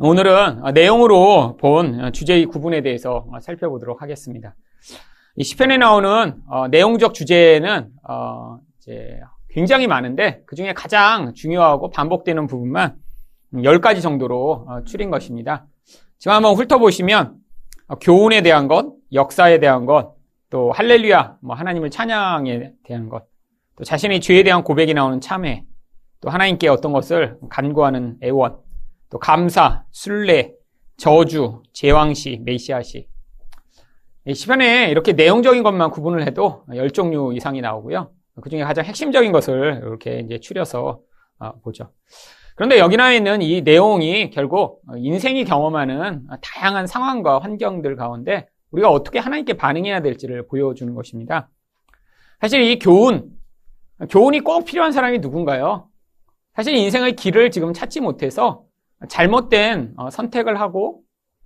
오늘은 내용으로 본 주제의 구분에 대해서 살펴보도록 하겠습니다. 이 시편에 나오는 어, 내용적 주제는 어, 굉장히 많은데 그 중에 가장 중요하고 반복되는 부분만 10가지 정도로 어, 추린 것입니다. 지금 한번 훑어보시면 어, 교훈에 대한 것, 역사에 대한 것, 또 할렐루야, 뭐 하나님을 찬양에 대한 것, 또 자신의 죄에 대한 고백이 나오는 참회, 또 하나님께 어떤 것을 간구하는 애원, 또 감사, 순례, 저주, 제왕시, 메시아시. 시편에 이렇게 내용적인 것만 구분을 해도 10종류 이상이 나오고요. 그 중에 가장 핵심적인 것을 이렇게 이제 추려서 어, 보죠. 그런데 여기 나와 있는 이 내용이 결국 인생이 경험하는 다양한 상황과 환경들 가운데 우리가 어떻게 하나님께 반응해야 될지를 보여주는 것입니다. 사실 이 교훈, 교훈이 꼭 필요한 사람이 누군가요? 사실 인생의 길을 지금 찾지 못해서 잘못된 어, 선택을 하고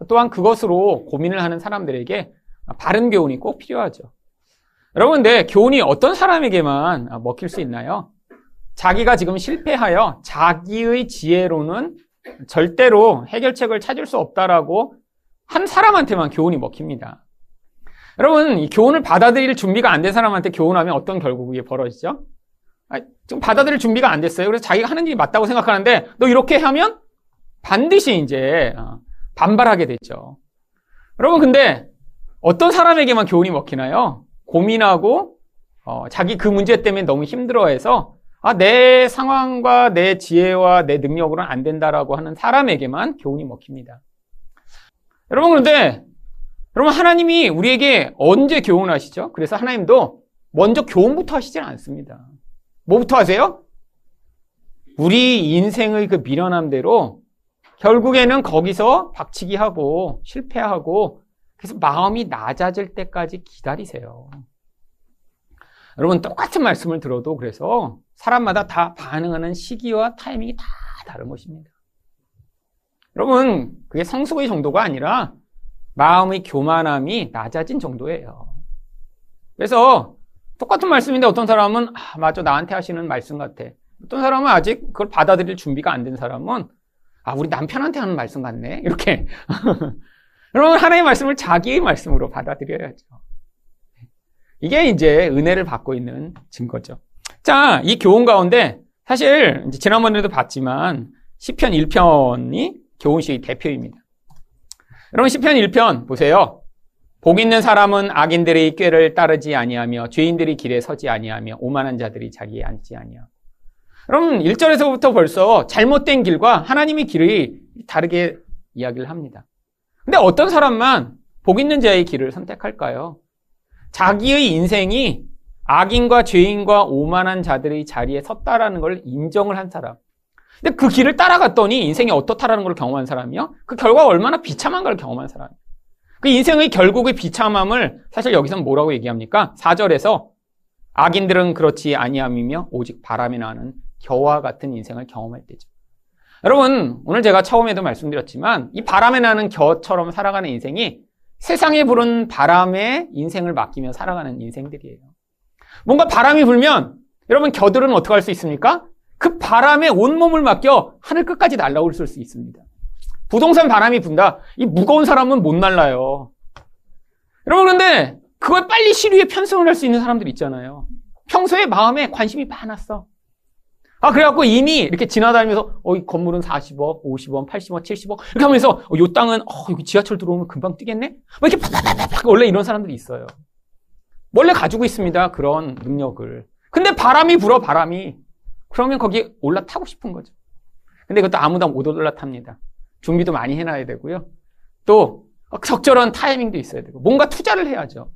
또한 그것으로 고민을 하는 사람들에게 바른 교훈이 꼭 필요하죠. 여러분, 근데 교훈이 어떤 사람에게만 먹힐 수 있나요? 자기가 지금 실패하여 자기의 지혜로는 절대로 해결책을 찾을 수 없다라고 한 사람한테만 교훈이 먹힙니다. 여러분, 이 교훈을 받아들일 준비가 안 된 사람한테 교훈하면 어떤 결국이 벌어지죠? 아, 지금 받아들일 준비가 안 됐어요. 그래서 자기가 하는 일이 맞다고 생각하는데 너 이렇게 하면 반드시 이제 어, 반발하게 됐죠. 여러분 근데 어떤 사람에게만 교훈이 먹히나요? 고민하고 어, 자기 그 문제 때문에 너무 힘들어해서 아, 내 상황과 내 지혜와 내 능력으로는 안 된다라고 하는 사람에게만 교훈이 먹힙니다. 여러분 그런데 여러분 하나님이 우리에게 언제 교훈하시죠? 그래서 하나님도 먼저 교훈부터 하시질 않습니다. 뭐부터 하세요? 우리 인생의 그 미련함대로 결국에는 거기서 박치기 하고 실패하고 그래서 마음이 낮아질 때까지 기다리세요. 여러분 똑같은 말씀을 들어도 그래서 사람마다 다 반응하는 시기와 타이밍이 다 다른 것입니다. 여러분 그게 성숙의 정도가 아니라 마음의 교만함이 낮아진 정도예요. 그래서 똑같은 말씀인데 어떤 사람은 아, 맞아 나한테 하시는 말씀 같아. 어떤 사람은 아직 그걸 받아들일 준비가 안 된 사람은 아, 우리 남편한테 하는 말씀 같네? 이렇게. 여러분, 하나님의 말씀을 자기의 말씀으로 받아들여야죠. 이게 이제 은혜를 받고 있는 증거죠. 자, 이 교훈 가운데 사실 지난번에도 봤지만 시편 1편이 교훈식의 대표입니다. 여러분 시편 1편 보세요. 복 있는 사람은 악인들의 꾀를 따르지 아니하며 죄인들이 길에 서지 아니하며 오만한 자들이 자리에 앉지 아니하며 그럼 1절에서부터 벌써 잘못된 길과 하나님의 길이 다르게 이야기를 합니다. 근데 어떤 사람만 복 있는 자의 길을 선택할까요? 자기의 인생이 악인과 죄인과 오만한 자들의 자리에 섰다라는 걸 인정을 한 사람. 근데 그 길을 따라갔더니 인생이 어떻다라는 걸 경험한 사람이요? 그 결과가 얼마나 비참한 걸 경험한 사람이에요. 그 인생의 결국의 비참함을 사실 여기서는 뭐라고 얘기합니까? 4절에서 악인들은 그렇지 아니함이며 오직 바람이 나는 겨와 같은 인생을 경험할 때죠. 여러분, 오늘 제가 처음에도 말씀드렸지만 이 바람에 나는 겨처럼 살아가는 인생이 세상에 부른 바람에 인생을 맡기며 살아가는 인생들이에요. 뭔가 바람이 불면 여러분 겨들은 어떻게 할 수 있습니까? 그 바람에 온몸을 맡겨 하늘 끝까지 날아올 수 있습니다. 부동산 바람이 분다. 이 무거운 사람은 못 날라요. 여러분 그런데 그걸 빨리 시류에 편성을 할 수 있는 사람들 있잖아요. 평소에 마음에 관심이 많았어. 아, 그래갖고 이미 이렇게 지나다니면서, 어, 이 건물은 40억, 50억, 80억, 70억, 이렇게 하면서, 어, 요 땅은, 어, 여기 지하철 들어오면 금방 뛰겠네? 뭐 이렇게 팍팍팍팍 원래 이런 사람들이 있어요. 원래 가지고 있습니다. 그런 능력을. 근데 바람이 불어, 바람이. 그러면 거기 올라타고 싶은 거죠. 근데 그것도 아무도 못 올라탑니다. 준비도 많이 해놔야 되고요. 또, 적절한 타이밍도 있어야 되고, 뭔가 투자를 해야죠.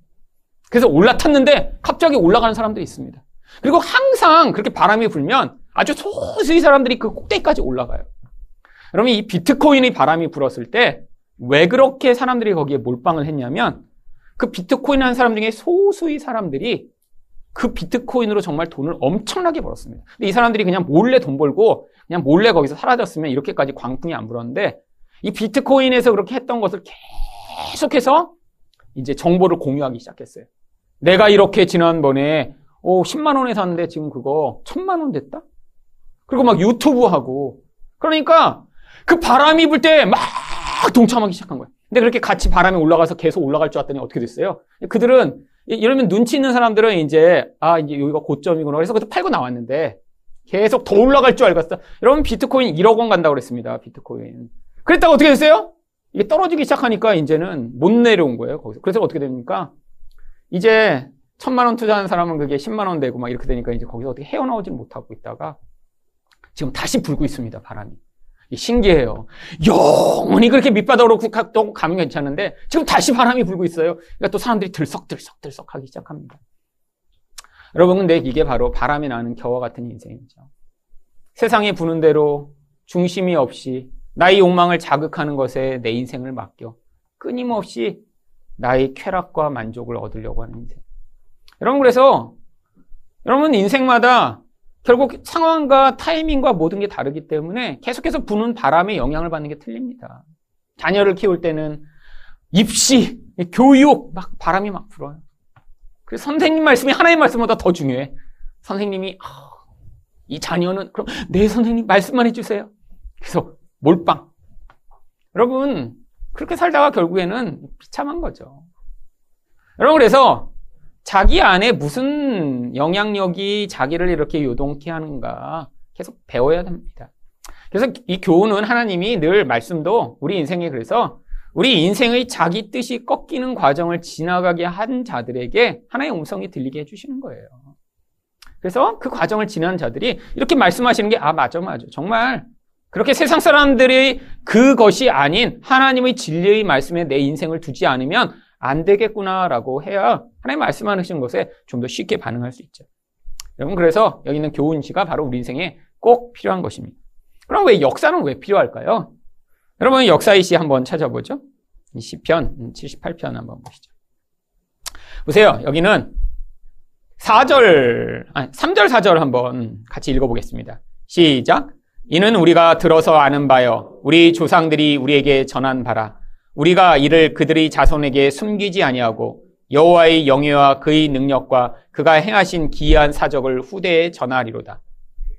그래서 올라탔는데 갑자기 올라가는 사람도 있습니다. 그리고 항상 그렇게 바람이 불면 아주 소수의 사람들이 그 꼭대기까지 올라가요. 그러면 이 비트코인의 바람이 불었을 때 왜 그렇게 사람들이 거기에 몰빵을 했냐면 그 비트코인 한 사람 중에 소수의 사람들이 그 비트코인으로 정말 돈을 엄청나게 벌었습니다. 근데 이 사람들이 그냥 몰래 돈 벌고 그냥 몰래 거기서 사라졌으면 이렇게까지 광풍이 안 불었는데 이 비트코인에서 그렇게 했던 것을 계속해서 이제 정보를 공유하기 시작했어요. 내가 이렇게 지난번에 어, 10만 원에 샀는데 지금 그거 1000만 원 됐다? 그리고 막 유튜브 하고. 그러니까 그 바람이 불 때 막 동참하기 시작한 거예요. 근데 그렇게 같이 바람이 올라가서 계속 올라갈 줄 알았더니 어떻게 됐어요? 그들은 이러면 눈치 있는 사람들은 이제 아 이제 여기가 고점이구나 그래서 그때 팔고 나왔는데 계속 더 올라갈 줄 알겠어. 여러분 비트코인 1억 원 간다고 그랬습니다. 비트코인. 그랬다가 어떻게 됐어요? 이게 떨어지기 시작하니까 이제는 못 내려온 거예요. 거기서. 그래서 어떻게 됩니까? 이제 천만 원 투자한 사람은 그게 10만 원 되고 막 이렇게 되니까 이제 거기서 어떻게 헤어나오질 못하고 있다가 지금 다시 불고 있습니다. 바람이. 신기해요. 영원히 그렇게 밑바닥으로 또 가면 괜찮은데 지금 다시 바람이 불고 있어요. 그러니까 또 사람들이 들썩들썩 들썩 하기 시작합니다. 여러분 근데 이게 바로 바람이 나는 겨와 같은 인생이죠. 세상이 부는 대로 중심이 없이 나의 욕망을 자극하는 것에 내 인생을 맡겨 끊임없이 나의 쾌락과 만족을 얻으려고 하는 인생. 여러분 그래서 여러분 인생마다 결국 상황과 타이밍과 모든 게 다르기 때문에 계속해서 부는 바람에 영향을 받는 게 틀립니다. 자녀를 키울 때는 입시, 교육 막 바람이 막 불어요. 그 선생님 말씀이 하나의 말씀보다 더 중요해. 선생님이 아, 이 자녀는 그럼 네 선생님 말씀만 해주세요. 그래서 몰빵. 여러분 그렇게 살다가 결국에는 비참한 거죠. 여러분 그래서 자기 안에 무슨 영향력이 자기를 이렇게 요동케 하는가 계속 배워야 됩니다. 그래서 이 교훈은 하나님이 늘 말씀도 우리 인생에 그래서 우리 인생의 자기 뜻이 꺾이는 과정을 지나가게 한 자들에게 하나의 음성이 들리게 해주시는 거예요. 그래서 그 과정을 지난 자들이 이렇게 말씀하시는 게, 아, 맞아, 맞아. 정말 그렇게 세상 사람들의 그것이 아닌 하나님의 진리의 말씀에 내 인생을 두지 않으면 안 되겠구나라고 해야 하나님 말씀하시는 것에 좀 더 쉽게 반응할 수 있죠. 여러분 그래서 여기 있는 교훈시가 바로 우리 인생에 꼭 필요한 것입니다. 그럼 왜 역사는 왜 필요할까요? 여러분 역사의 시 한번 찾아보죠. 시편 78편 한번 보시죠. 보세요. 여기는 4절, 아니 3절 4절 한번 같이 읽어보겠습니다. 시작. 이는 우리가 들어서 아는 바여 우리 조상들이 우리에게 전한 바라 우리가 이를 그들의 자손에게 숨기지 아니하고 여호와의 영예와 그의 능력과 그가 행하신 기이한 사적을 후대에 전하리로다.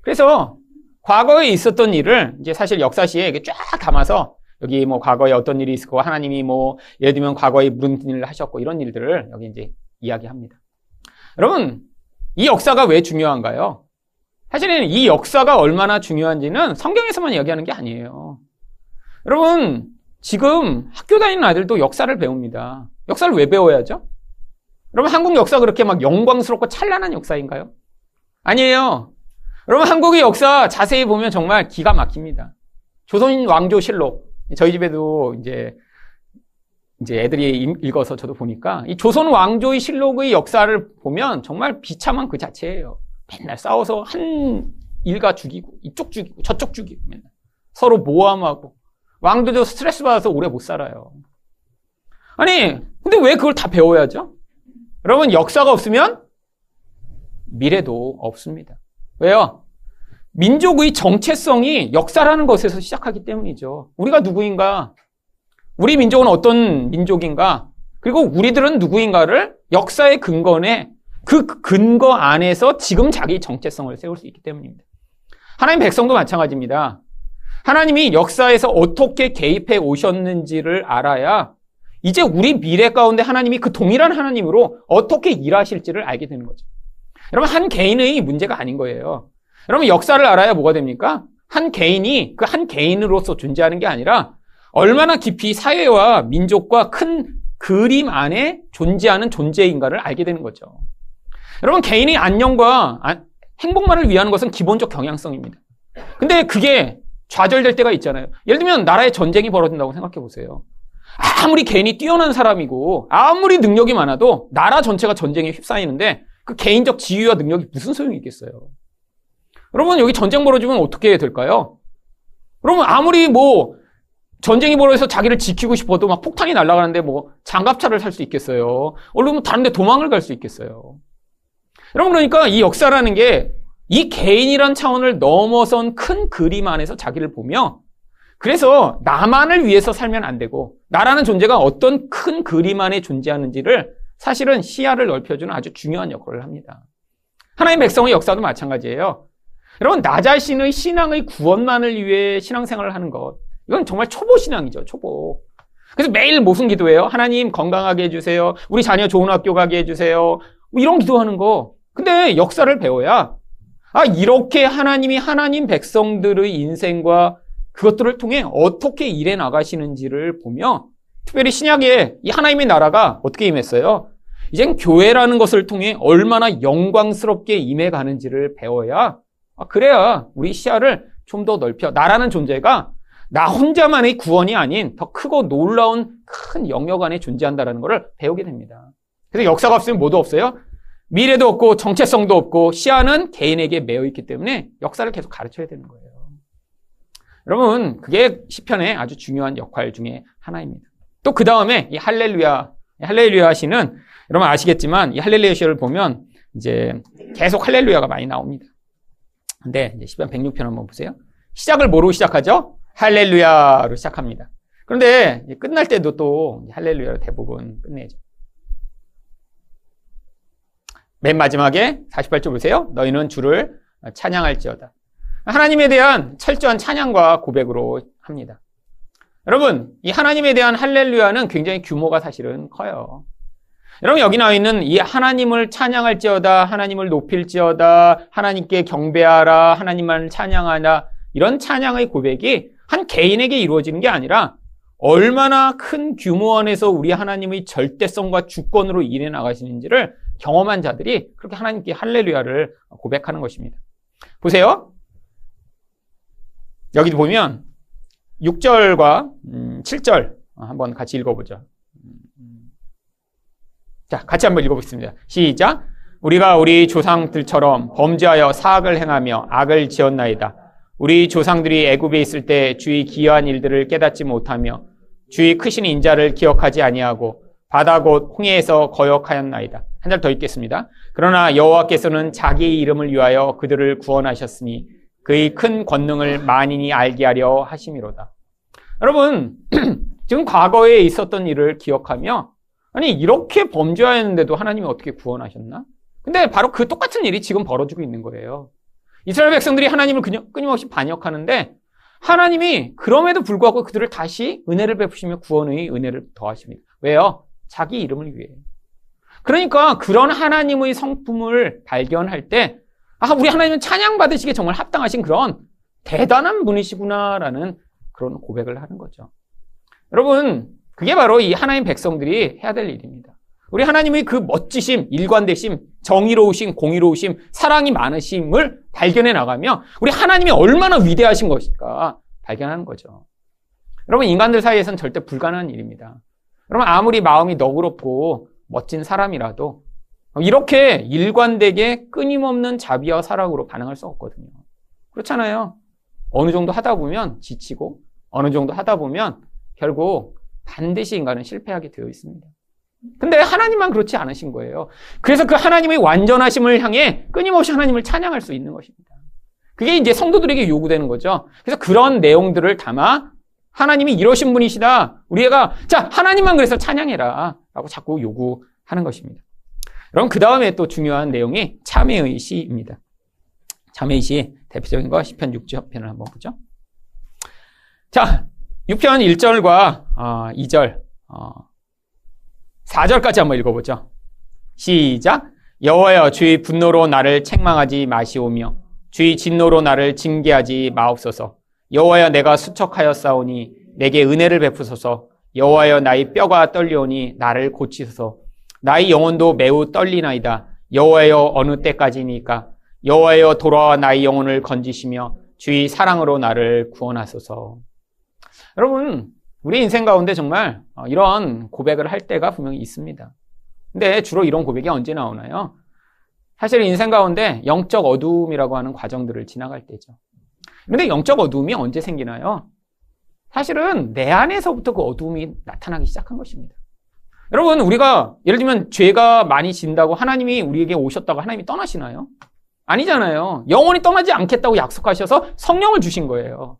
그래서 과거에 있었던 일을 이제 사실 역사시에 이렇게 쫙 담아서 여기 뭐 과거에 어떤 일이 있었고 하나님이 뭐 예를 들면 과거에 무슨 일을 하셨고 이런 일들을 여기 이제 이야기합니다. 여러분 이 역사가 왜 중요한가요? 사실은 이 역사가 얼마나 중요한지는 성경에서만 이야기하는 게 아니에요. 여러분, 지금 학교 다니는 아이들도 역사를 배웁니다. 역사를 왜 배워야죠? 여러분, 한국 역사 그렇게 막 영광스럽고 찬란한 역사인가요? 아니에요. 여러분, 한국의 역사 자세히 보면 정말 기가 막힙니다. 조선 왕조 실록. 저희 집에도 이제, 이제 애들이 읽어서 저도 보니까 이 조선 왕조의 실록의 역사를 보면 정말 비참한 그 자체예요. 맨날 싸워서 한 일가 죽이고 이쪽 죽이고 저쪽 죽이고 맨날 서로 모함하고 왕들도 스트레스 받아서 오래 못 살아요. 아니 근데 왜 그걸 다 배워야죠? 여러분 역사가 없으면 미래도 없습니다. 왜요? 민족의 정체성이 역사라는 것에서 시작하기 때문이죠. 우리가 누구인가? 우리 민족은 어떤 민족인가? 그리고 우리들은 누구인가를 역사의 근거에 그 근거 안에서 지금 자기 정체성을 세울 수 있기 때문입니다. 하나님 백성도 마찬가지입니다. 하나님이 역사에서 어떻게 개입해 오셨는지를 알아야 이제 우리 미래 가운데 하나님이 그 동일한 하나님으로 어떻게 일하실지를 알게 되는 거죠. 여러분, 한 개인의 문제가 아닌 거예요. 여러분, 역사를 알아야 뭐가 됩니까? 한 개인이 그 한 개인으로서 존재하는 게 아니라 얼마나 깊이 사회와 민족과 큰 그림 안에 존재하는 존재인가를 알게 되는 거죠. 여러분, 개인의 안녕과 행복만을 위하는 것은 기본적 경향성입니다. 근데 그게 좌절될 때가 있잖아요. 예를 들면 나라에 전쟁이 벌어진다고 생각해 보세요. 아무리 개인이 뛰어난 사람이고 아무리 능력이 많아도 나라 전체가 전쟁에 휩싸이는데 그 개인적 지위와 능력이 무슨 소용이 있겠어요. 여러분 여기 전쟁 벌어지면 어떻게 될까요? 여러분 아무리 뭐 전쟁이 벌어져서 자기를 지키고 싶어도 막 폭탄이 날아가는데 뭐 장갑차를 살 수 있겠어요. 얼른 다른 데 도망을 갈 수 있겠어요. 여러분 그러니까 이 역사라는 게 이 개인이란 차원을 넘어선 큰 그림 안에서 자기를 보며 그래서 나만을 위해서 살면 안 되고 나라는 존재가 어떤 큰 그림 안에 존재하는지를 사실은 시야를 넓혀주는 아주 중요한 역할을 합니다. 하나님 백성의 역사도 마찬가지예요. 여러분 나 자신의 신앙의 구원만을 위해 신앙생활을 하는 것 이건 정말 초보 신앙이죠, 초보. 그래서 매일 무슨 기도해요? 하나님 건강하게 해주세요. 우리 자녀 좋은 학교 가게 해주세요. 뭐 이런 기도하는 거. 근데 역사를 배워야, 아, 이렇게 하나님이 하나님 백성들의 인생과 그것들을 통해 어떻게 일해 나가시는지를 보며, 특별히 신약에 이 하나님의 나라가 어떻게 임했어요? 이젠 교회라는 것을 통해 얼마나 영광스럽게 임해 가는지를 배워야, 아, 그래야 우리 시야를 좀 더 넓혀. 나라는 존재가 나 혼자만의 구원이 아닌 더 크고 놀라운 큰 영역 안에 존재한다는 것을 배우게 됩니다. 그래서 역사가 없으면 뭐도 없어요? 미래도 없고 정체성도 없고 시야는 개인에게 매여 있기 때문에 역사를 계속 가르쳐야 되는 거예요. 여러분, 그게 시편의 아주 중요한 역할 중에 하나입니다. 또 그 다음에 이 할렐루야, 할렐루야 시는 여러분 아시겠지만 이 할렐루야 시를 보면 이제 계속 할렐루야가 많이 나옵니다. 근데 이제 시편 106편 한번 보세요. 시작을 뭐로 시작하죠? 할렐루야로 시작합니다. 그런데 끝날 때도 또 할렐루야로 대부분 끝내죠. 맨 마지막에 48절 보세요. 너희는 주를 찬양할지어다. 하나님에 대한 철저한 찬양과 고백으로 합니다. 여러분, 이 하나님에 대한 할렐루야는 굉장히 규모가 사실은 커요. 여러분, 여기 나와 있는 이 하나님을 찬양할지어다, 하나님을 높일지어다, 하나님께 경배하라, 하나님만 찬양하라, 이런 찬양의 고백이 한 개인에게 이루어지는 게 아니라 얼마나 큰 규모 안에서 우리 하나님의 절대성과 주권으로 일해 나가시는지를 경험한 자들이 그렇게 하나님께 할렐루야를 고백하는 것입니다. 보세요. 여기 보면 6절과 7절 한번 같이 읽어보죠. 자, 같이 한번 읽어보겠습니다. 시작. 우리가 우리 조상들처럼 범죄하여 사악을 행하며 악을 지었나이다. 우리 조상들이 애굽에 있을 때 주의 기여한 일들을 깨닫지 못하며 주의 크신 인자를 기억하지 아니하고 바다 곧 홍해에서 거역하였나이다. 한 절 더 읽겠습니다. 그러나 여호와께서는 자기의 이름을 위하여 그들을 구원하셨으니 그의 큰 권능을 만인이 알게 하려 하심이로다. 여러분, 지금 과거에 있었던 일을 기억하며 아니 이렇게 범죄하였는데도 하나님이 어떻게 구원하셨나? 근데 바로 그 똑같은 일이 지금 벌어지고 있는 거예요. 이스라엘 백성들이 하나님을 끊임없이 반역하는데 하나님이 그럼에도 불구하고 그들을 다시 은혜를 베푸시며 구원의 은혜를 더하십니다. 왜요? 자기 이름을 위해. 그러니까 그런 하나님의 성품을 발견할 때, 아, 우리 하나님은 찬양받으시기에 정말 합당하신 그런 대단한 분이시구나라는 그런 고백을 하는 거죠. 여러분, 그게 바로 이 하나님 백성들이 해야 될 일입니다. 우리 하나님의 그 멋지심, 일관되심, 정의로우심, 공의로우심, 사랑이 많으심을 발견해 나가며 우리 하나님이 얼마나 위대하신 것일까 발견하는 거죠. 여러분, 인간들 사이에서는 절대 불가능한 일입니다. 여러분, 아무리 마음이 너그럽고 멋진 사람이라도 이렇게 일관되게 끊임없는 자비와 사랑으로 반응할 수 없거든요. 그렇잖아요. 어느 정도 하다 보면 지치고 어느 정도 하다 보면 결국 반드시 인간은 실패하게 되어 있습니다. 근데 하나님만 그렇지 않으신 거예요. 그래서 그 하나님의 완전하심을 향해 끊임없이 하나님을 찬양할 수 있는 것입니다. 그게 이제 성도들에게 요구되는 거죠. 그래서 그런 내용들을 담아 하나님이 이러신 분이시다. 우리가 자 하나님만 그래서 찬양해라 라고 자꾸 요구하는 것입니다. 그럼 그 다음에 또 중요한 내용이 참회의 시입니다. 참회의 시 대표적인 거 10편 6편을 한번 보죠. 자 6편 1절과 어, 2절 어, 4절까지 한번 읽어보죠. 시작. 여호와여 주의 분노로 나를 책망하지 마시오며 주의 진노로 나를 징계하지 마옵소서. 여호와여 내가 수척하였사오니 내게 은혜를 베푸소서. 여호와여 나의 뼈가 떨려오니 나를 고치소서. 나의 영혼도 매우 떨리나이다. 여호와여 어느 때까지니까 여호와여 돌아와 나의 영혼을 건지시며 주의 사랑으로 나를 구원하소서. 여러분 우리 인생 가운데 정말 어, 이런 고백을 할 때가 분명히 있습니다. 근데 주로 이런 고백이 언제 나오나요? 사실 인생 가운데 영적 어두움이라고 하는 과정들을 지나갈 때죠. 근데 영적 어두움이 언제 생기나요? 사실은 내 안에서부터 그 어두움이 나타나기 시작한 것입니다. 여러분, 우리가 예를 들면 죄가 많이 진다고 하나님이 우리에게 오셨다고 하나님이 떠나시나요? 아니잖아요. 영원히 떠나지 않겠다고 약속하셔서 성령을 주신 거예요.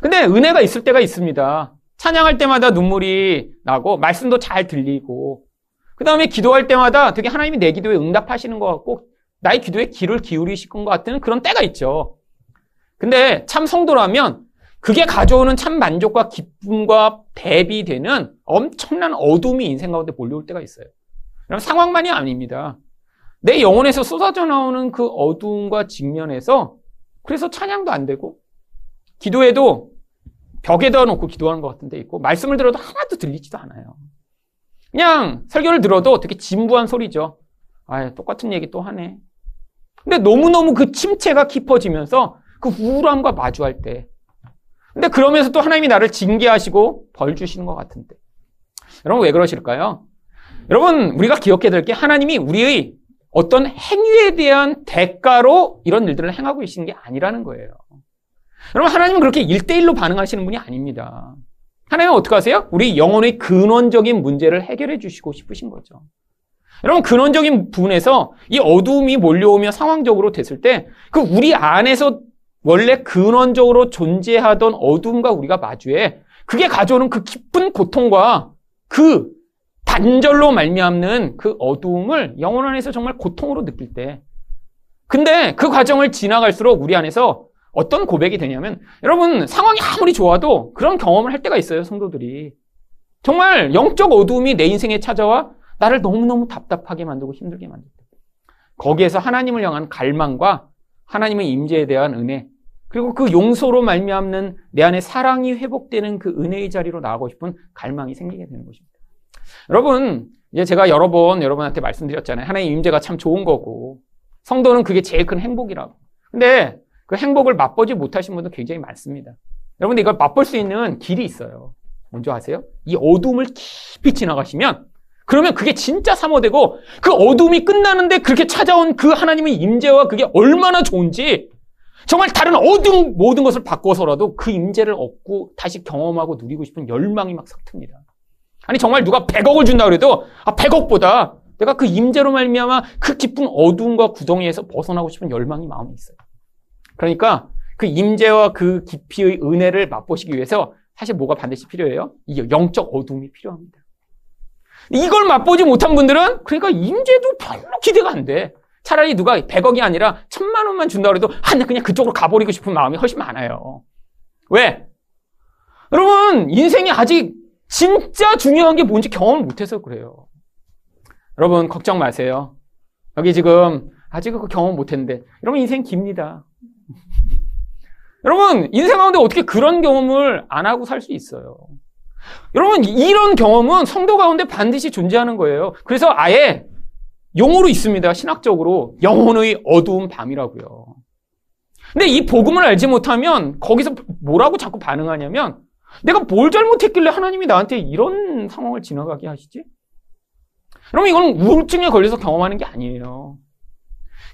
근데 은혜가 있을 때가 있습니다. 찬양할 때마다 눈물이 나고 말씀도 잘 들리고 그 다음에 기도할 때마다 되게 하나님이 내 기도에 응답하시는 것 같고 나의 기도에 귀를 기울이실 것 같은 그런 때가 있죠. 근데 참 성도라면 그게 가져오는 참 만족과 기쁨과 대비되는 엄청난 어둠이 인생 가운데 몰려올 때가 있어요. 그럼 상황만이 아닙니다. 내 영혼에서 쏟아져 나오는 그 어둠과 직면에서 그래서 찬양도 안 되고 기도해도 벽에다 놓고 기도하는 것 같은 데 있고 말씀을 들어도 하나도 들리지도 않아요. 그냥 설교를 들어도 되게 진부한 소리죠. 아, 똑같은 얘기 또 하네. 근데 너무너무 그 침체가 깊어지면서 그 우울함과 마주할 때. 근데 그러면서 또 하나님이 나를 징계하시고 벌 주시는 것 같은데. 여러분 왜 그러실까요? 여러분 우리가 기억해야 될 게 하나님이 우리의 어떤 행위에 대한 대가로 이런 일들을 행하고 계시는 게 아니라는 거예요. 여러분 하나님은 그렇게 일대일로 반응하시는 분이 아닙니다. 하나님은 어떻게 하세요? 우리 영혼의 근원적인 문제를 해결해 주시고 싶으신 거죠. 여러분 근원적인 부분에서 이 어두움이 몰려오며 상황적으로 됐을 때 그 우리 안에서 원래 근원적으로 존재하던 어둠과 우리가 마주해 그게 가져오는 그 깊은 고통과 그 단절로 말미암는 그 어두움을 영혼 안에서 정말 고통으로 느낄 때. 근데 그 과정을 지나갈수록 우리 안에서 어떤 고백이 되냐면 여러분 상황이 아무리 좋아도 그런 경험을 할 때가 있어요 성도들이. 정말 영적 어두움이 내 인생에 찾아와 나를 너무너무 답답하게 만들고 힘들게 만들 때. 거기에서 하나님을 향한 갈망과 하나님의 임재에 대한 은혜 그리고 그 용서로 말미암는 내 안에 사랑이 회복되는 그 은혜의 자리로 나가고 싶은 갈망이 생기게 되는 것입니다. 여러분 이제 제가 여러 번 여러분한테 말씀드렸잖아요. 하나님 임재가 참 좋은 거고 성도는 그게 제일 큰 행복이라고. 근데 그 행복을 맛보지 못하신 분도 굉장히 많습니다. 여러분 이걸 맛볼 수 있는 길이 있어요. 뭔지 아세요? 이 어둠을 깊이 지나가시면 그러면 그게 진짜 사모되고 그 어둠이 끝나는데 그렇게 찾아온 그 하나님의 임재와 그게 얼마나 좋은지 정말 다른 어둠 모든 것을 바꿔서라도 그 임재를 얻고 다시 경험하고 누리고 싶은 열망이 막 삭틉니다. 아니 정말 누가 100억을 준다 그래도 아 100억보다 내가 그 임재로 말미암아 그 깊은 어둠과 구덩이에서 벗어나고 싶은 열망이 마음에 있어요. 그러니까 그 임재와 그 깊이의 은혜를 맛보시기 위해서 사실 뭐가 반드시 필요해요? 이 영적 어둠이 필요합니다. 이걸 맛보지 못한 분들은 그러니까 임재도 별로 기대가 안 돼. 차라리 누가 100억이 아니라 천만 원만 준다 그래도 아, 나 그냥 그쪽으로 가버리고 싶은 마음이 훨씬 많아요. 왜? 여러분, 인생이 아직 진짜 중요한 게 뭔지 경험을 못해서 그래요. 여러분, 걱정 마세요. 여기 지금 아직 그 경험 못했는데, 여러분, 인생 깁니다. 여러분, 인생 가운데 어떻게 그런 경험을 안 하고 살 수 있어요? 여러분, 이런 경험은 성도 가운데 반드시 존재하는 거예요. 그래서 아예 용어로 있습니다. 신학적으로. 영혼의 어두운 밤이라고요. 근데 이 복음을 알지 못하면 거기서 뭐라고 자꾸 반응하냐면 내가 뭘 잘못했길래 하나님이 나한테 이런 상황을 지나가게 하시지? 그러면 이건 우울증에 걸려서 경험하는 게 아니에요.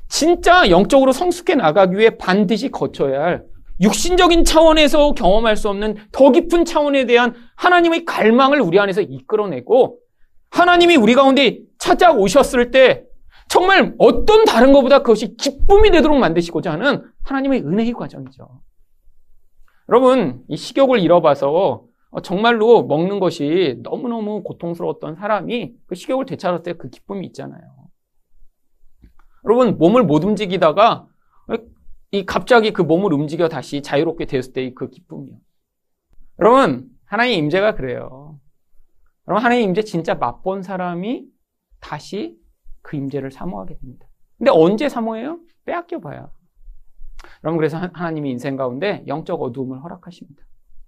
진짜 영적으로 성숙해 나가기 위해 반드시 거쳐야 할 육신적인 차원에서 경험할 수 없는 더 깊은 차원에 대한 하나님의 갈망을 우리 안에서 이끌어내고 하나님이 우리 가운데 찾아오셨을 때 정말 어떤 다른 것보다 그것이 기쁨이 되도록 만드시고자 하는 하나님의 은혜의 과정이죠. 여러분, 이 식욕을 잃어봐서 정말로 먹는 것이 너무너무 고통스러웠던 사람이 그 식욕을 되찾았을 때 그 기쁨이 있잖아요. 여러분, 몸을 못 움직이다가 이 갑자기 그 몸을 움직여 다시 자유롭게 되었을 때의 그 기쁨이요. 여러분, 하나님 임재가 그래요. 여러분, 하나님 임재 진짜 맛본 사람이 다시 그 임재를 사모하게 됩니다. 근데 언제 사모해요? 빼앗겨 봐야. 여러분, 그래서 하나님이 인생 가운데 영적 어두움을 허락하십니다.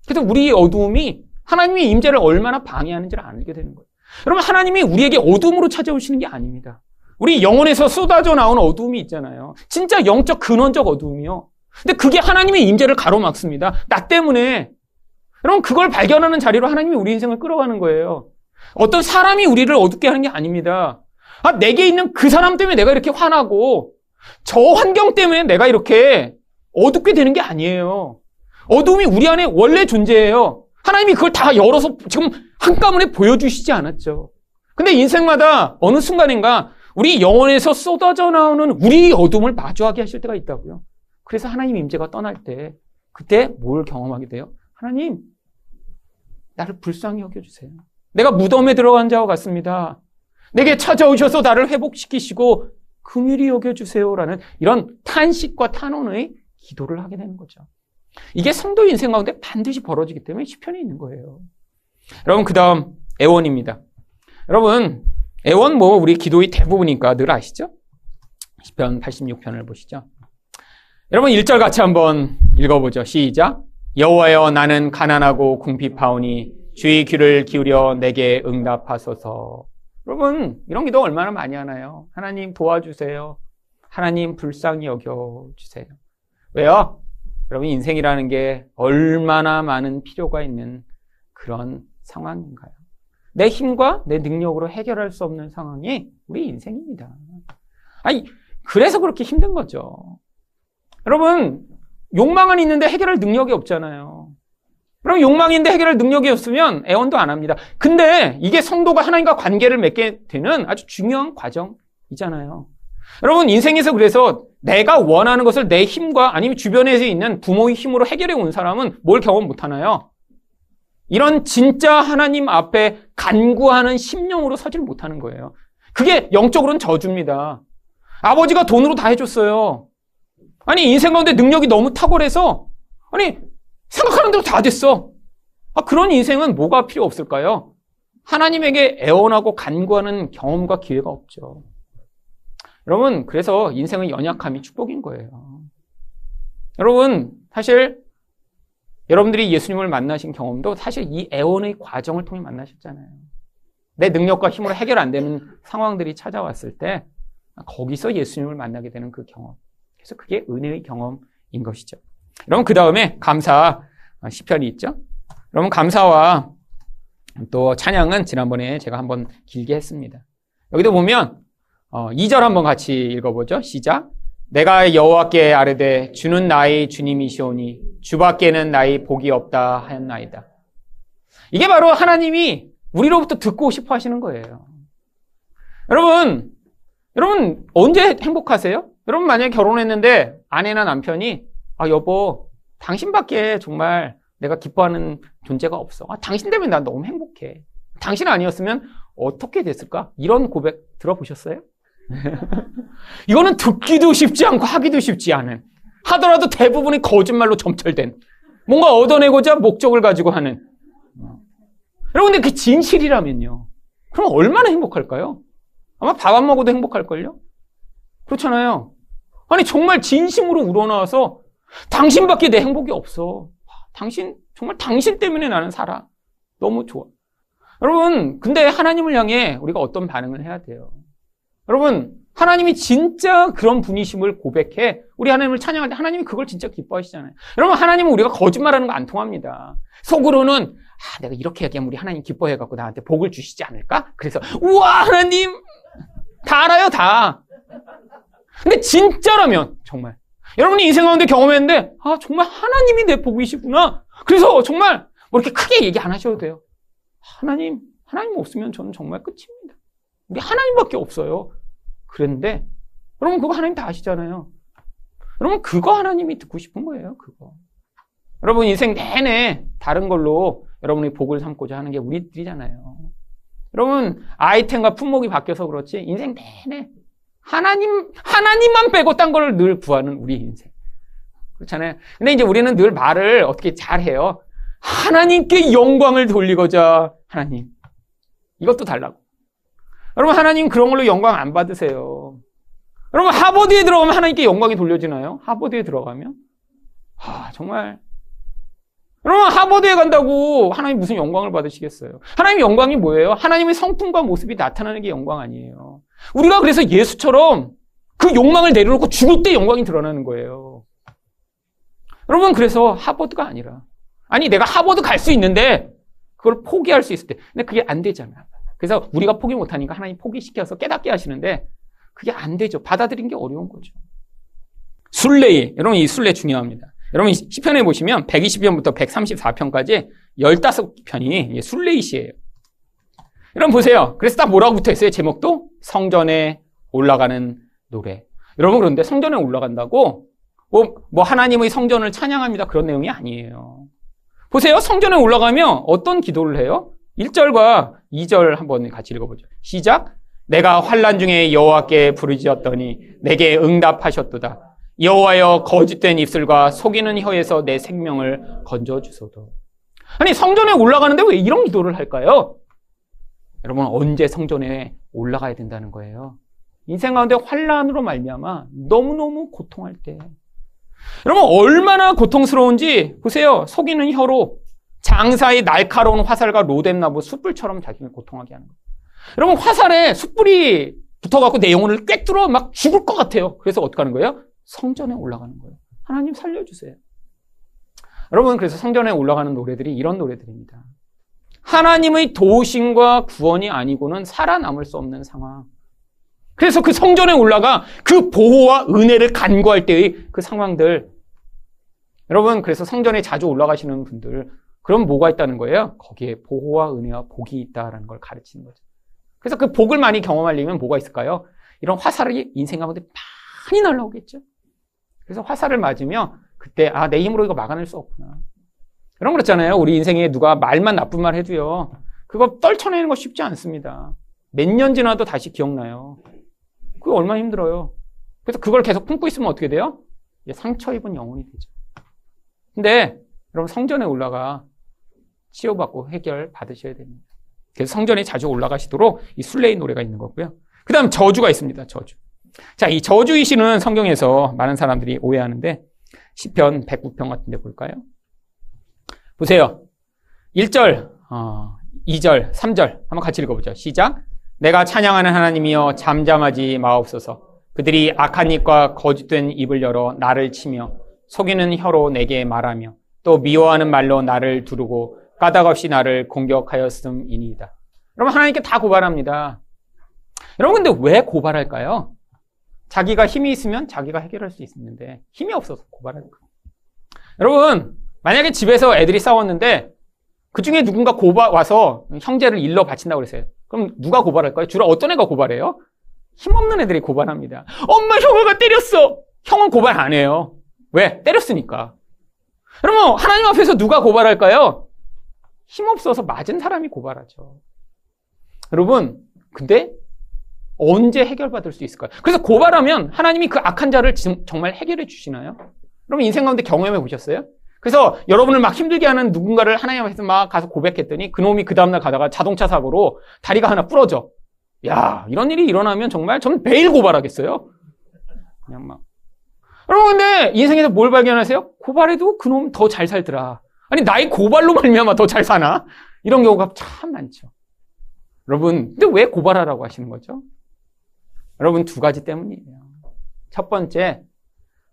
그래서 우리 어두움이 하나님의 임재를 얼마나 방해하는지를 알게 되는 거예요. 여러분, 하나님이 우리에게 어두움으로 찾아오시는 게 아닙니다. 우리 영혼에서 쏟아져 나온 어두움이 있잖아요. 진짜 영적 근원적 어두움이요. 근데 그게 하나님의 임재를 가로막습니다. 나 때문에. 여러분 그걸 발견하는 자리로 하나님이 우리 인생을 끌어가는 거예요. 어떤 사람이 우리를 어둡게 하는 게 아닙니다. 아, 내게 있는 그 사람 때문에 내가 이렇게 화나고 저 환경 때문에 내가 이렇게 어둡게 되는 게 아니에요. 어둠이 우리 안에 원래 존재해요. 하나님이 그걸 다 열어서 지금 한꺼번에 보여주시지 않았죠. 근데 인생마다 어느 순간인가 우리 영혼에서 쏟아져 나오는 우리 어둠을 마주하게 하실 때가 있다고요. 그래서 하나님 임재가 떠날 때 그때 뭘 경험하게 돼요? 하나님 나를 불쌍히 여겨주세요. 내가 무덤에 들어간 자와 같습니다. 내게 찾아오셔서 나를 회복시키시고 긍휼히 여겨주세요라는 이런 탄식과 탄원의 기도를 하게 되는 거죠. 이게 성도 인생 가운데 반드시 벌어지기 때문에 시편에 있는 거예요. 여러분 그 다음 애원입니다. 여러분 애원 뭐 우리 기도의 대부분이니까 늘 아시죠? 시편 86편을 보시죠. 여러분 1절 같이 한번 읽어보죠. 시작. 여호와여 나는 가난하고 궁핍하오니 주의 귀를 기울여 내게 응답하소서. 여러분 이런 기도 얼마나 많이 하나요? 하나님 도와주세요. 하나님 불쌍히 여겨 주세요. 왜요? 여러분 인생이라는 게 얼마나 많은 필요가 있는 그런 상황인가요? 내 힘과 내 능력으로 해결할 수 없는 상황이 우리 인생입니다. 아니 그래서 그렇게 힘든 거죠. 여러분 욕망은 있는데 해결할 능력이 없잖아요. 그럼 욕망인데 해결할 능력이 없으면 애원도 안 합니다. 근데 이게 성도가 하나님과 관계를 맺게 되는 아주 중요한 과정이잖아요. 여러분 인생에서 그래서 내가 원하는 것을 내 힘과 아니면 주변에서 있는 부모의 힘으로 해결해 온 사람은 뭘 경험 못 하나요? 이런 진짜 하나님 앞에 간구하는 심령으로 서질 못하는 거예요. 그게 영적으로는 저주입니다. 아버지가 돈으로 다 해줬어요. 아니 인생 가운데 능력이 너무 탁월해서 아니 생각하는 대로 다 됐어. 아, 그런 인생은 뭐가 필요 없을까요? 하나님에게 애원하고 간구하는 경험과 기회가 없죠. 여러분, 그래서 인생의 연약함이 축복인 거예요. 여러분, 사실 여러분들이 예수님을 만나신 경험도 사실 이 애원의 과정을 통해 만나셨잖아요. 내 능력과 힘으로 해결 안 되는 상황들이 찾아왔을 때 거기서 예수님을 만나게 되는 그 경험. 그래서 그게 은혜의 경험인 것이죠. 여러분 그 다음에 감사 시편이 있죠. 여러분 감사와 또 찬양은 지난번에 제가 한번 길게 했습니다. 여기도 보면 어, 2절 한번 같이 읽어보죠. 시작. 내가 여호와께 아뢰되 주는 나의 주님이시오니 주밖에는 나의 복이 없다 하였나이다. 이게 바로 하나님이 우리로부터 듣고 싶어 하시는 거예요. 여러분, 여러분 언제 행복하세요? 여러분 만약에 결혼했는데 아내나 남편이 아 여보 당신밖에 정말 내가 기뻐하는 존재가 없어. 아, 당신 때문에 난 너무 행복해. 당신 아니었으면 어떻게 됐을까? 이런 고백 들어보셨어요? 이거는 듣기도 쉽지 않고 하기도 쉽지 않은 하더라도 대부분이 거짓말로 점철된 뭔가 얻어내고자 목적을 가지고 하는 여러분 근데 그 진실이라면요 그럼 얼마나 행복할까요? 아마 밥 안 먹어도 행복할걸요? 그렇잖아요 아니 정말 진심으로 우러나와서 당신밖에 내 행복이 없어 당신 정말 당신 때문에 나는 살아 너무 좋아 여러분 근데 하나님을 향해 우리가 어떤 반응을 해야 돼요 여러분, 하나님이 진짜 그런 분이심을 고백해 우리 하나님을 찬양할 때 하나님이 그걸 진짜 기뻐하시잖아요. 여러분, 하나님은 우리가 거짓말하는 거 안 통합니다. 속으로는 아, 내가 이렇게 얘기하면 우리 하나님 기뻐해 갖고 나한테 복을 주시지 않을까? 그래서 우와, 하나님 다 알아요, 다. 근데 진짜라면 정말 여러분이 인생 가운데 경험했는데 아, 정말 하나님이 내 복이시구나. 그래서 정말 뭐 이렇게 크게 얘기 안 하셔도 돼요. 하나님, 하나님 없으면 저는 정말 끝입니다. 우리 하나님밖에 없어요. 그런데 여러분 그거 하나님 다 아시잖아요. 여러분 그거 하나님이 듣고 싶은 거예요. 그거. 여러분 인생 내내 다른 걸로 여러분이 복을 삼고자 하는 게 우리들이잖아요. 여러분 아이템과 품목이 바뀌어서 그렇지 인생 내내 하나님 하나님만 빼고 딴걸늘 구하는 우리 인생. 그렇잖아요. 근데 이제 우리는 늘 말을 어떻게 잘해요. 하나님께 영광을 돌리고자 하나님. 이것도 달라고. 여러분 하나님 그런 걸로 영광 안 받으세요. 여러분 하버드에 들어가면 하나님께 영광이 돌려지나요? 하버드에 들어가면? 아 정말 여러분 하버드에 간다고 하나님 무슨 영광을 받으시겠어요? 하나님 영광이 뭐예요? 하나님의 성품과 모습이 나타나는 게 영광 아니에요. 우리가 그래서 예수처럼 그 욕망을 내려놓고 죽을 때 영광이 드러나는 거예요. 여러분 그래서 하버드가 아니라 아니 내가 하버드 갈 수 있는데 그걸 포기할 수 있을 때 근데 그게 안 되잖아요. 그래서 우리가 포기 못하니까 하나님 포기시켜서 깨닫게 하시는데 그게 안 되죠. 받아들인 게 어려운 거죠. 순례, 여러분 이 순례 중요합니다. 여러분 시편에 보시면 120편부터 134편까지 15편이 순례의 시예요. 여러분 보세요. 그래서 딱 뭐라고 붙어 있어요? 제목도 성전에 올라가는 노래. 여러분 그런데 성전에 올라간다고 뭐, 뭐 하나님의 성전을 찬양합니다. 그런 내용이 아니에요. 보세요. 성전에 올라가면 어떤 기도를 해요? 1절과 2절 한번 같이 읽어보죠. 시작. 내가 환란 중에 여호와께 부르짖었더니 내게 응답하셨도다. 여호와여 거짓된 입술과 속이는 혀에서 내 생명을 건져 주소도. 아니 성전에 올라가는데 왜 이런 기도를 할까요? 여러분 언제 성전에 올라가야 된다는 거예요. 인생 가운데 환란으로 말미암아 너무너무 고통할 때. 여러분 얼마나 고통스러운지 보세요. 속이는 혀로 장사의 날카로운 화살과 로뎀나무 숯불처럼 자신을 고통하게 하는 거예요. 여러분 화살에 숯불이 붙어갖고 내 영혼을 꿰뚫어 막 죽을 것 같아요. 그래서 어떻게 하는 거예요? 성전에 올라가는 거예요. 하나님 살려주세요. 여러분 그래서 성전에 올라가는 노래들이 이런 노래들입니다. 하나님의 도우심과 구원이 아니고는 살아남을 수 없는 상황. 그래서 그 성전에 올라가 그 보호와 은혜를 간구할 때의 그 상황들. 여러분, 그래서 성전에 자주 올라가시는 분들, 그럼 뭐가 있다는 거예요? 거기에 보호와 은혜와 복이 있다라는 걸 가르치는 거죠. 그래서 그 복을 많이 경험하려면 뭐가 있을까요? 이런 화살이 인생 가운데 많이 날라오겠죠. 그래서 화살을 맞으면 그때 아, 내 힘으로 이거 막아낼 수 없구나. 그런 거그렇잖아요 우리 인생에 누가 말만 나쁜 말 해도요. 그거 떨쳐내는 거 쉽지 않습니다. 몇 년 지나도 다시 기억나요. 그게 얼마나 힘들어요. 그래서 그걸 계속 품고 있으면 어떻게 돼요? 상처 입은 영혼이 되죠. 근데 여러분 성전에 올라가 치료받고 해결 받으셔야 됩니다. 그래서 성전에 자주 올라가시도록 이 순례의 노래가 있는 거고요. 그 다음 저주가 있습니다. 저주. 자, 이 저주이시는 성경에서 많은 사람들이 오해하는데 10편 109편 같은 데 볼까요? 보세요. 1절, 어, 2절, 3절 한번 같이 읽어보죠. 시작. 내가 찬양하는 하나님이여 잠잠하지 마옵소서. 그들이 악한 입과 거짓된 입을 열어 나를 치며 속이는 혀로 내게 말하며 또 미워하는 말로 나를 두르고 까닭없이 나를 공격하였음이니이다. 여러분 하나님께 다 고발합니다. 여러분 근데 왜 고발할까요? 자기가 힘이 있으면 자기가 해결할 수 있는데 힘이 없어서 고발할 거예요. 여러분 만약에 집에서 애들이 싸웠는데 그 중에 누군가 고발 와서 형제를 일러 바친다고 그랬어요. 그럼 누가 고발할까요? 주로 어떤 애가 고발해요? 힘없는 애들이 고발합니다. 엄마 형아가 때렸어. 형은 고발 안 해요. 왜? 때렸으니까. 그러면 하나님 앞에서 누가 고발할까요? 힘없어서 맞은 사람이 고발하죠. 여러분, 근데 언제 해결받을 수 있을까요? 그래서 고발하면 하나님이 그 악한 자를 정말 해결해 주시나요? 여러분 인생 가운데 경험해 보셨어요? 그래서 여러분을 막 힘들게 하는 누군가를 하나님 앞에서 막 가서 고백했더니 그놈이 그 다음날 가다가 자동차 사고로 다리가 하나 부러져. 야, 이런 일이 일어나면 정말 저는 매일 고발하겠어요. 그냥 막. 여러분, 근데 인생에서 뭘 발견하세요? 고발해도 그놈 더 잘 살더라. 아니, 나의 고발로 말미암아 더 잘 사나? 이런 경우가 참 많죠. 여러분, 근데 왜 고발하라고 하시는 거죠? 여러분, 두 가지 때문이에요. 첫 번째,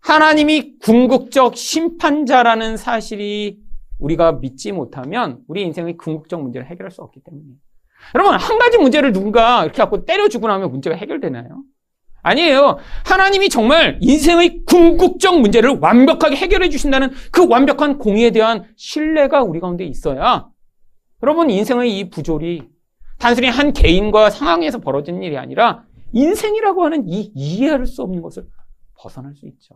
하나님이 궁극적 심판자라는 사실이 우리가 믿지 못하면 우리 인생의 궁극적 문제를 해결할 수 없기 때문이에요. 여러분, 한 가지 문제를 누군가 이렇게 갖고 때려주고 나면 문제가 해결되나요? 아니에요. 하나님이 정말 인생의 궁극적 문제를 완벽하게 해결해 주신다는 그 완벽한 공의에 대한 신뢰가 우리 가운데 있어야 여러분, 인생의 이 부조리 단순히 한 개인과 상황에서 벌어진 일이 아니라 인생이라고 하는 이 이해할 수 없는 것을 벗어날 수 있죠.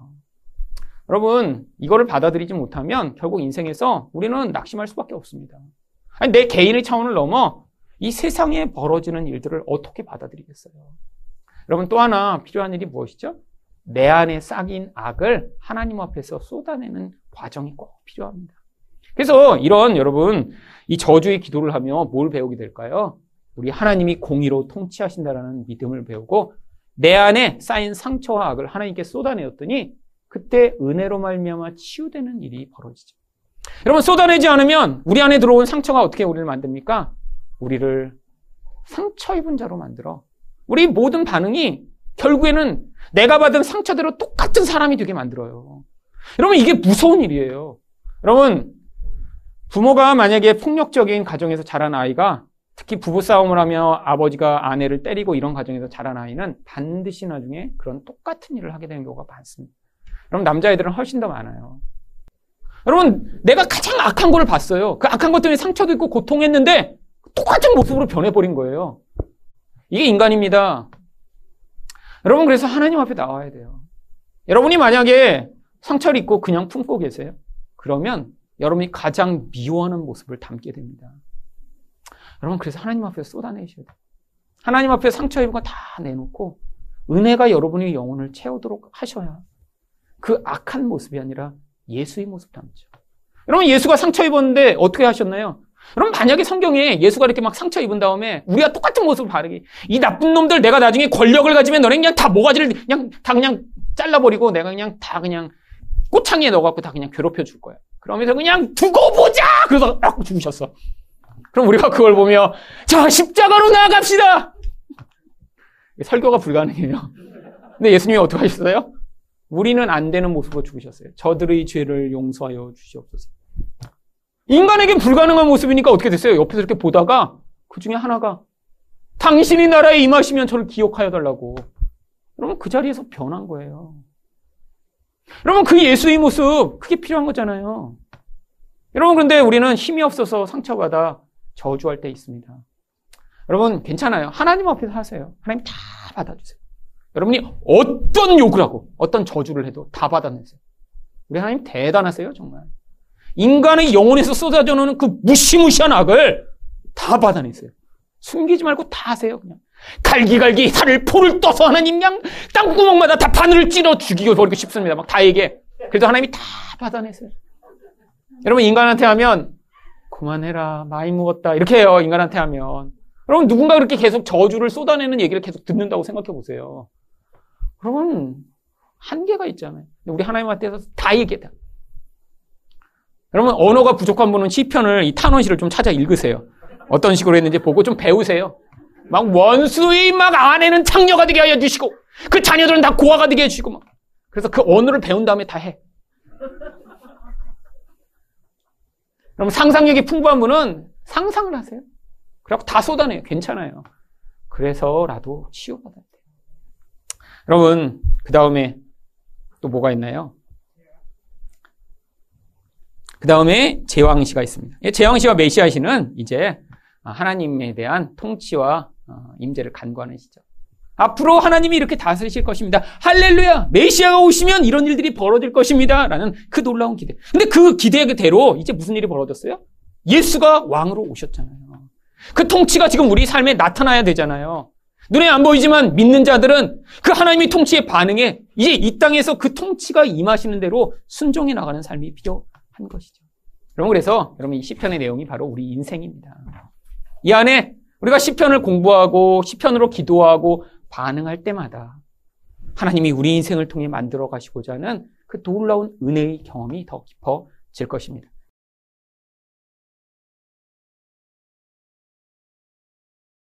여러분, 이거를 받아들이지 못하면 결국 인생에서 우리는 낙심할 수밖에 없습니다. 아니, 내 개인의 차원을 넘어 이 세상에 벌어지는 일들을 어떻게 받아들이겠어요? 여러분, 또 하나 필요한 일이 무엇이죠? 내 안에 싹인 악을 하나님 앞에서 쏟아내는 과정이 꼭 필요합니다. 그래서 이런 여러분, 이 저주의 기도를 하며 뭘 배우게 될까요? 우리 하나님이 공의로 통치하신다라는 믿음을 배우고 내 안에 쌓인 상처와 악을 하나님께 쏟아내었더니 그때 은혜로 말미암아 치유되는 일이 벌어지죠. 여러분 쏟아내지 않으면 우리 안에 들어온 상처가 어떻게 우리를 만듭니까? 우리를 상처 입은 자로 만들어. 우리 모든 반응이 결국에는 내가 받은 상처대로 똑같은 사람이 되게 만들어요. 여러분 이게 무서운 일이에요. 여러분 부모가 만약에 폭력적인 가정에서 자란 아이가 특히 부부싸움을 하며 아버지가 아내를 때리고 이런 과정에서 자란 아이는 반드시 나중에 그런 똑같은 일을 하게 되는 경우가 많습니다. 그럼 남자애들은 훨씬 더 많아요. 여러분, 내가 가장 악한 걸 봤어요. 그 악한 것 때문에 상처도 있고 고통했는데 똑같은 모습으로 변해버린 거예요. 이게 인간입니다. 여러분, 그래서 하나님 앞에 나와야 돼요. 여러분이 만약에 상처를 입고 그냥 품고 계세요. 그러면 여러분이 가장 미워하는 모습을 담게 됩니다. 여러분 그래서 하나님 앞에 쏟아내셔야 돼요. 하나님 앞에 상처 입은 거 다 내놓고 은혜가 여러분의 영혼을 채우도록 하셔야 그 악한 모습이 아니라 예수의 모습 담죠. 여러분 예수가 상처 입었는데 어떻게 하셨나요? 여러분 만약에 성경에 예수가 이렇게 막 상처 입은 다음에 우리가 똑같은 모습을 바르게 이 나쁜 놈들 내가 나중에 권력을 가지면 너네 그냥 다 모가지를 그냥 다 그냥 잘라버리고 내가 그냥 다 그냥 꽃창에 넣어갖고 다 그냥 괴롭혀 줄 거야. 그러면서 그냥 두고 보자! 그래서 딱 죽으셨어. 그럼 우리가 그걸 보며 자 십자가로 나아갑시다! 설교가 불가능해요. 근데 예수님이 어떻게 하셨어요? 우리는 안 되는 모습으로 죽으셨어요. 저들의 죄를 용서하여 주시옵소서. 인간에겐 불가능한 모습이니까 어떻게 됐어요? 옆에서 이렇게 보다가 그 중에 하나가 당신이 나라에 임하시면 저를 기억하여 달라고. 여러분 그 자리에서 변한 거예요. 여러분 그 예수의 모습 그게 필요한 거잖아요. 여러분 그런데 우리는 힘이 없어서 상처받아 저주할 때 있습니다. 여러분 괜찮아요. 하나님 앞에서 하세요. 하나님 다 받아주세요. 여러분이 어떤 욕을 하고 어떤 저주를 해도 다 받아내세요. 우리 하나님 대단하세요 정말. 인간의 영혼에서 쏟아져 나오는 그 무시무시한 악을 다 받아내세요. 숨기지 말고 다 하세요 그냥. 갈기갈기 살을 포를 떠서 하나님 그냥 땅구멍마다 다 바늘을 찔러 죽이고 버리고 싶습니다. 막다 얘기해. 그래도 하나님이 다 받아내세요. 여러분 인간한테 하면 그만해라 많이 묵었다 이렇게 해요 인간한테 하면 여러분 누군가 그렇게 계속 저주를 쏟아내는 얘기를 계속 듣는다고 생각해 보세요. 여러분 한계가 있잖아요. 우리 하나님한테서 다 얘기해. 여러분 언어가 부족한 분은 시편을 이 탄원시를 좀 찾아 읽으세요. 어떤 식으로 했는지 보고 좀 배우세요. 막 원수의 막 아내는 창녀가 되게 하여 주시고 그 자녀들은 다 고아가 되게 해주시고 막 그래서 그 언어를 배운 다음에 다 해. 그럼 상상력이 풍부한 분은 상상을 하세요. 그리고 다 쏟아내요. 괜찮아요. 그래서라도 치유받아야 돼요. 여러분, 그 다음에 또 뭐가 있나요? 그 다음에 제왕시가 있습니다. 제왕시와 메시아시는 이제 하나님에 대한 통치와 임재를 간구하는 시죠. 앞으로 하나님이 이렇게 다스리실 것입니다. 할렐루야! 메시아가 오시면 이런 일들이 벌어질 것입니다. 라는 그 놀라운 기대. 근데 그 기대대로 이제 무슨 일이 벌어졌어요? 예수가 왕으로 오셨잖아요. 그 통치가 지금 우리 삶에 나타나야 되잖아요. 눈에 안 보이지만 믿는 자들은 그 하나님의 통치에 반응해 이제 이 땅에서 그 통치가 임하시는 대로 순종해 나가는 삶이 필요한 것이죠. 여러분 그래서 여러분 이 시편의 내용이 바로 우리 인생입니다. 이 안에 우리가 시편을 공부하고 시편으로 기도하고 반응할 때마다 하나님이 우리 인생을 통해 만들어 가시고자 하는 그 놀라운 은혜의 경험이 더 깊어질 것입니다.